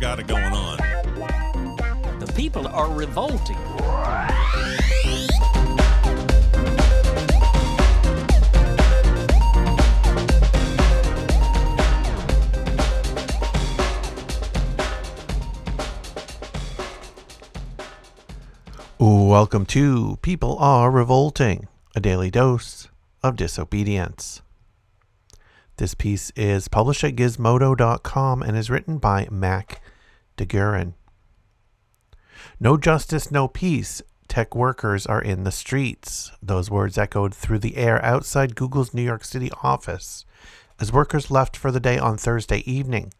got it going on. The people are revolting. Welcome to People Are Revolting, a daily dose of disobedience. This piece is published at gizmodo.com and is written by Mack DeGeurin. No justice, no peace. Tech workers are in the streets. Those words echoed through the air outside Google's New York City office as workers left for the day on Thursday evening.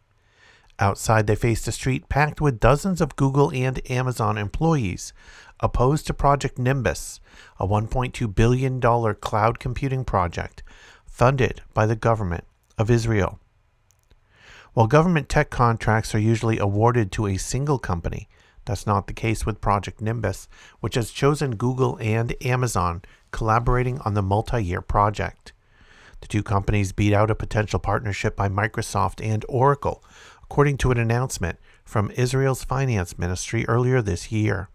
Outside, they faced a street packed with dozens of Google and Amazon employees opposed to Project Nimbus, a $1.2 billion cloud computing project funded by the government of Israel. While government tech contracts are usually awarded to a single company, that's not the case with Project Nimbus, which has chosen Google and Amazon collaborating on the multi year project. The two companies beat out a potential partnership by Microsoft and Oracle, according to an announcement from Israel's finance ministry earlier this year.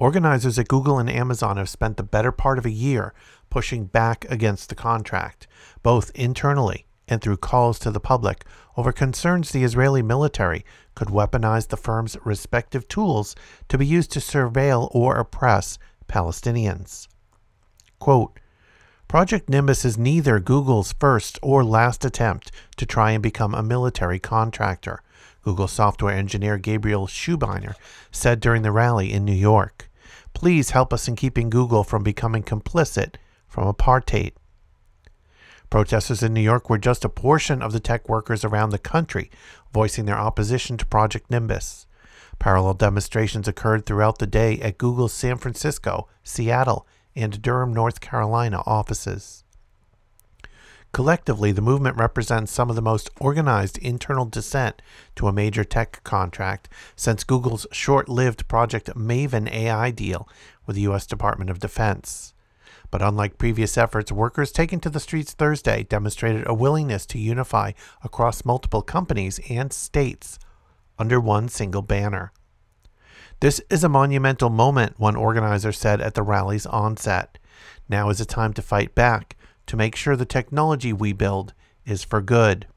Organizers at Google and Amazon have spent the better part of a year pushing back against the contract, both internally and through calls to the public over concerns the Israeli military could weaponize the firm's respective tools to be used to surveil or oppress Palestinians. Quote, Project Nimbus is neither Google's first or last attempt to try and become a military contractor, Google software engineer Gabriel Schubiner said during the rally in New York. Please help us in keeping Google from becoming complicit from apartheid. Protesters in New York were just a portion of the tech workers around the country voicing their opposition to Project Nimbus. Parallel demonstrations occurred throughout the day at Google's San Francisco, Seattle, and Durham, North Carolina offices. Collectively, the movement represents some of the most organized internal dissent to a major tech contract since Google's short lived Project Maven AI deal with the U.S. Department of Defense. But unlike previous efforts, workers taken to the streets Thursday demonstrated a willingness to unify across multiple companies and states under one single banner. This is a monumental moment, one organizer said at the rally's onset. Now is the time to fight back to make sure the technology we build is for good.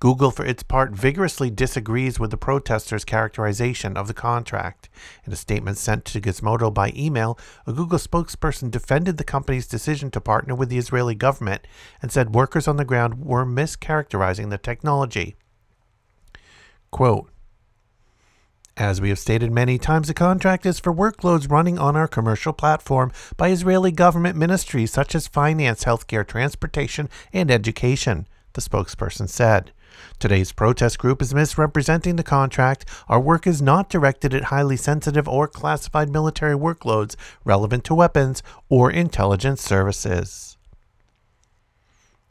Google, for its part, vigorously disagrees with the protesters' characterization of the contract. In a statement sent to Gizmodo by email, a Google spokesperson defended the company's decision to partner with the Israeli government and said workers on the ground were mischaracterizing the technology. Quote, as we have stated many times, the contract is for workloads running on our commercial platform by Israeli government ministries such as finance, healthcare, transportation, and education, the spokesperson said. Today's protest group is misrepresenting the contract. Our work is not directed at highly sensitive or classified military workloads relevant to weapons or intelligence services.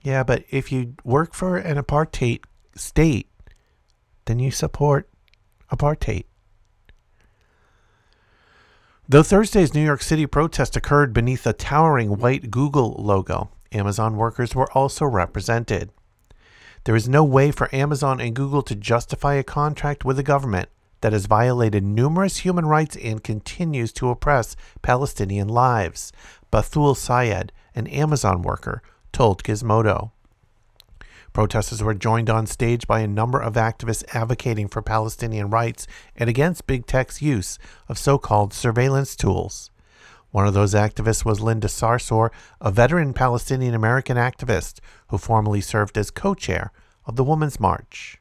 Yeah, but if you work for an apartheid state, then you support apartheid. Though Thursday's New York City protest occurred beneath a towering white Google logo, Amazon workers were also represented. There is no way for Amazon and Google to justify a contract with a government that has violated numerous human rights and continues to oppress Palestinian lives, Bathul Syed, an Amazon worker, told Gizmodo. Protesters were joined on stage by a number of activists advocating for Palestinian rights and against big tech's use of so called surveillance tools. One of those activists was Linda Sarsour, a veteran Palestinian American activist who formerly served as co chair of the Women's March.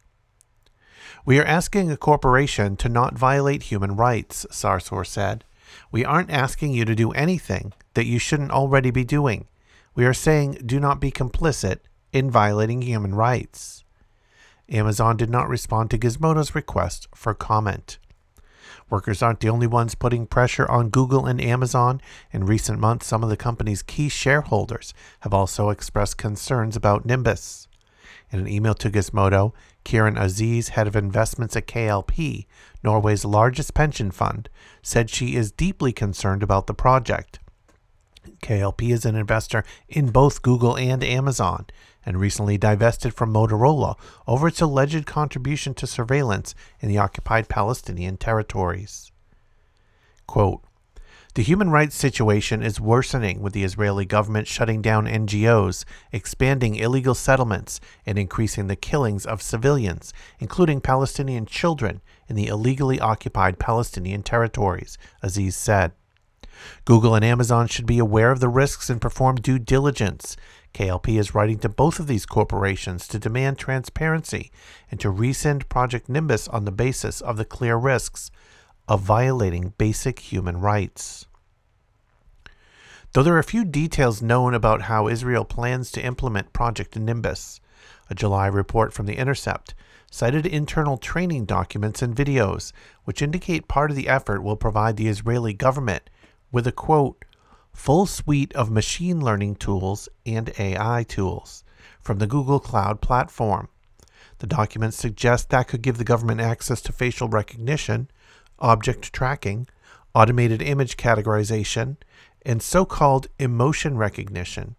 We are asking a corporation to not violate human rights, Sarsour said. We aren't asking you to do anything that you shouldn't already be doing. We are saying do not be complicit in violating human rights. Amazon did not respond to Gizmodo's request for comment. Workers aren't the only ones putting pressure on Google and Amazon. In recent months, some of the company's key shareholders have also expressed concerns about Nimbus. In an email to Gizmodo, Kiran Aziz, head of investments at KLP, Norway's largest pension fund, said she is deeply concerned about the project. KLP is an investor in both Google and Amazon and recently divested from Motorola over its alleged contribution to surveillance in the occupied Palestinian territories. Quote, the human rights situation is worsening with the Israeli government shutting down NGOs, expanding illegal settlements, and increasing the killings of civilians, including Palestinian children, in the illegally occupied Palestinian territories, Aziz said. Google and Amazon should be aware of the risks and perform due diligence. KLP is writing to both of these corporations to demand transparency and to rescind Project Nimbus on the basis of the clear risks of violating basic human rights. Though there are few details known about how Israel plans to implement Project Nimbus, a July report from The Intercept cited internal training documents and videos, which indicate part of the effort will provide the Israeli government with a quote, full suite of machine learning tools and AI tools from the Google Cloud platform. The documents suggest that could give the government access to facial recognition, object tracking, automated image categorization, and so called emotion recognition,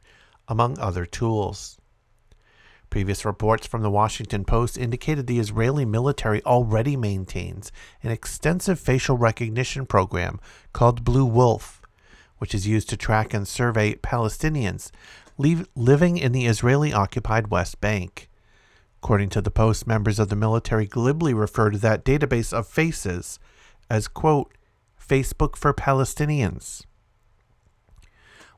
among other tools. Previous reports from the Washington Post indicated the Israeli military already maintains an extensive facial recognition program called Blue Wolf, which is used to track and survey Palestinians living in the Israeli occupied West Bank. According to the Post, members of the military glibly refer to that database of faces as, quote, Facebook for Palestinians.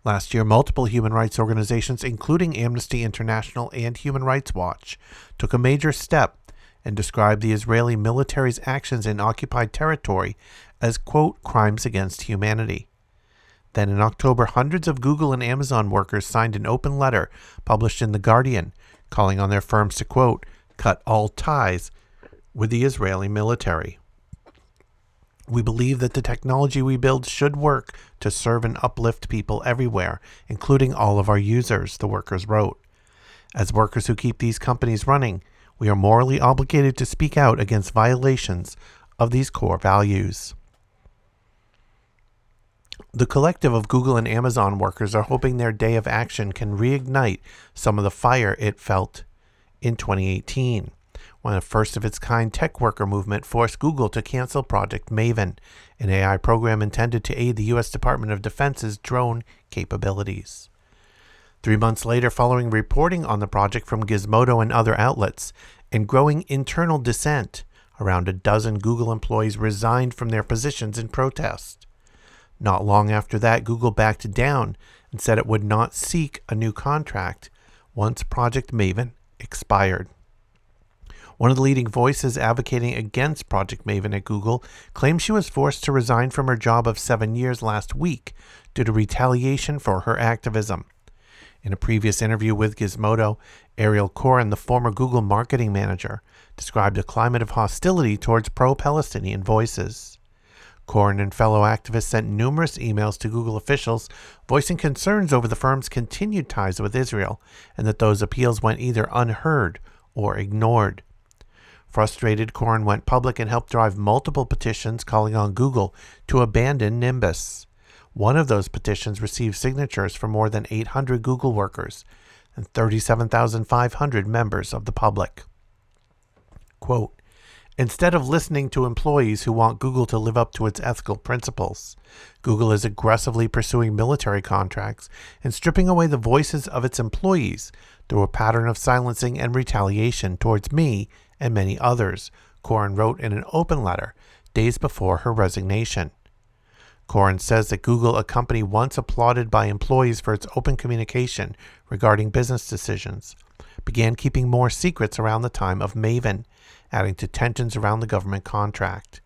Last year, multiple human rights organizations, including Amnesty International and Human Rights Watch, took a major step and described the Israeli military's actions in occupied territory as, quote, crimes against humanity. Then in October, hundreds of Google and Amazon workers signed an open letter published in The Guardian calling on their firms to, quote, cut all ties with the Israeli military. We believe that the technology we build should work to serve and uplift people everywhere, including all of our users, the workers wrote. As workers who keep these companies running, we are morally obligated to speak out against violations of these core values. The collective of Google and Amazon workers are hoping their day of action can reignite some of the fire it felt in 2018 when a first of its kind tech worker movement forced Google to cancel Project Maven, an AI program intended to aid the U.S. Department of Defense's drone capabilities. Three months later, following reporting on the project from Gizmodo and other outlets, and growing internal dissent, around a dozen Google employees resigned from their positions in protest. Not long after that, Google backed down and said it would not seek a new contract once Project Maven expired. One of the leading voices advocating against Project Maven at Google claims she was forced to resign from her job of seven years last week due to retaliation for her activism. In a previous interview with Gizmodo, Ariel Koren, the former Google marketing manager, described a climate of hostility towards pro Palestinian voices. Koren and fellow activists sent numerous emails to Google officials voicing concerns over the firm's continued ties with Israel and that those appeals went either unheard or ignored. Frustrated, Koren went public and helped drive multiple petitions calling on Google to abandon Nimbus. One of those petitions received signatures from more than 800 Google workers and 37,500 members of the public. Quote, Instead of listening to employees who want Google to live up to its ethical principles, Google is aggressively pursuing military contracts and stripping away the voices of its employees through a pattern of silencing and retaliation towards me and many others, Koren wrote in an open letter days before her resignation. Koren says that Google, a company once applauded by employees for its open communication regarding business decisions, began keeping more secrets around the time of Maven, adding to tensions around the government contract.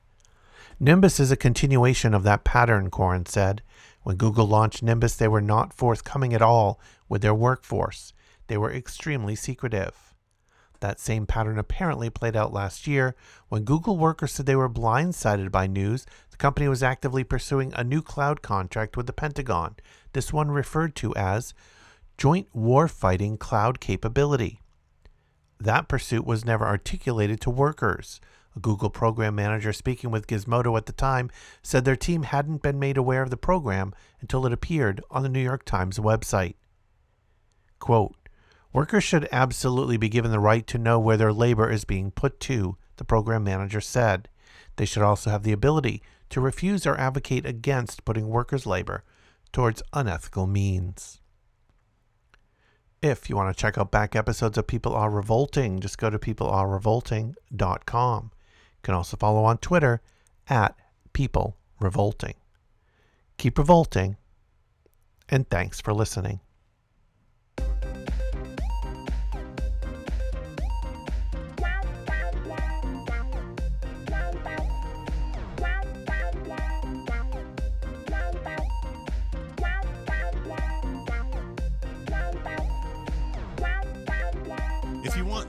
Nimbus is a continuation of that pattern, Koren said. When Google launched Nimbus, they were not forthcoming at all with their workforce. They were extremely secretive. That same pattern apparently played out last year when Google workers said they were blindsided by news the company was actively pursuing a new cloud contract with the Pentagon, this one referred to as Joint Warfighting Cloud Capability. That pursuit was never articulated to workers. A Google program manager speaking with Gizmodo at the time said their team hadn't been made aware of the program until it appeared on the New York Times website. Quote, Workers should absolutely be given the right to know where their labor is being put to, the program manager said. They should also have the ability to refuse or advocate against putting workers' labor towards unethical means. If you want to check out back episodes of People Are Revolting, just go to peoplearerevolting.com. You can also follow on Twitter at People Revolting. Keep revolting, and thanks for listening.